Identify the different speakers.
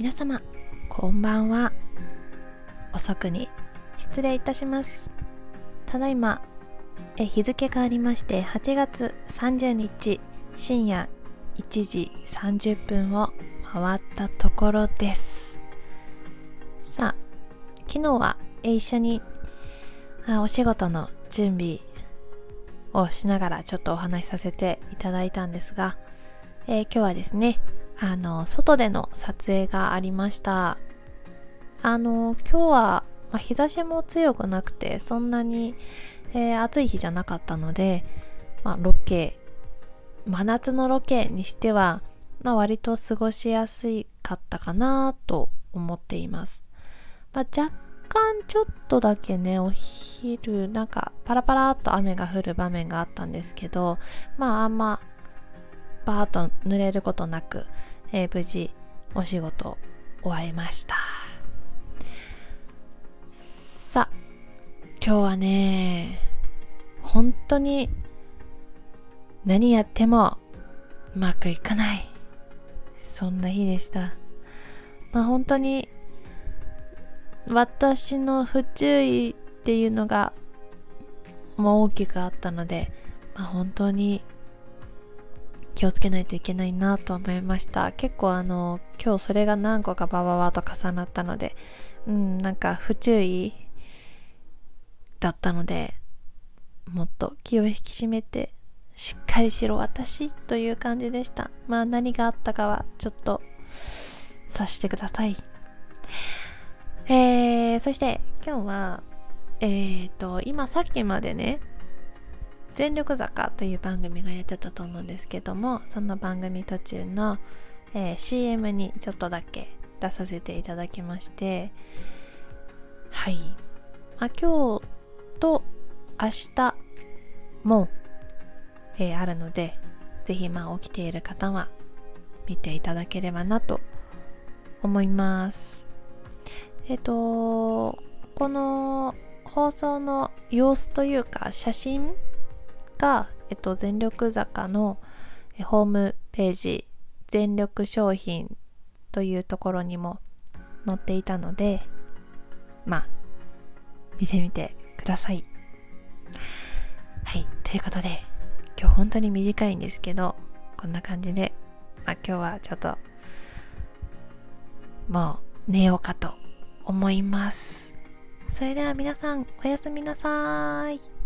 Speaker 1: 皆様こんばんは。遅くに失礼いたします。ただいまえ日付変わりまして8月30日深夜1時30分を回ったところです。さあ昨日はえ一緒にあお仕事の準備をしながらちょっとお話しさせていただいたんですが、えー、今日はですねあの外での撮影がありました。あの今日は、まあ、日差しも強くなくてそんなに、えー、暑い日じゃなかったので、まあ、ロケ真夏のロケにしては、まあ、割と過ごしやすかったかなと思っています、まあ、若干ちょっとだけねお昼なんかパラパラっと雨が降る場面があったんですけどまああんまバーッと濡れることなく、えー、無事お仕事終えました。さあ今日はね本当に何やってもうまくいかない。そんな日でした。まあ本当に私の不注意っていうのがもう大きくあったので、まあ、本当に気をつけないといけないなと思いました。結構あの今日それが何個かバババと重なったのでうんなんか不注意だったのでもっと気を引き締めてしっかりしろ私という感じでした。まあ何があったかはちょっと察してください。えー、そして今日はえーと今さっきまでね全力坂という番組がやってたと思うんですけどもその番組途中の、えー、CM にちょっとだけ出させていただきましてはい、まあ、今日と明日も、えー、あるのでぜひまあ起きている方は見ていただければなと思います。えっ、ー、とこの放送の様子というか写真が、えっと、全力坂のホームページ全力商品というところにも載っていたのでまあ見てみてくださいはいということで今日本当に短いんですけどこんな感じで、まあ、今日はちょっともう寝ようかと思いますそれでは皆さんおやすみなさい。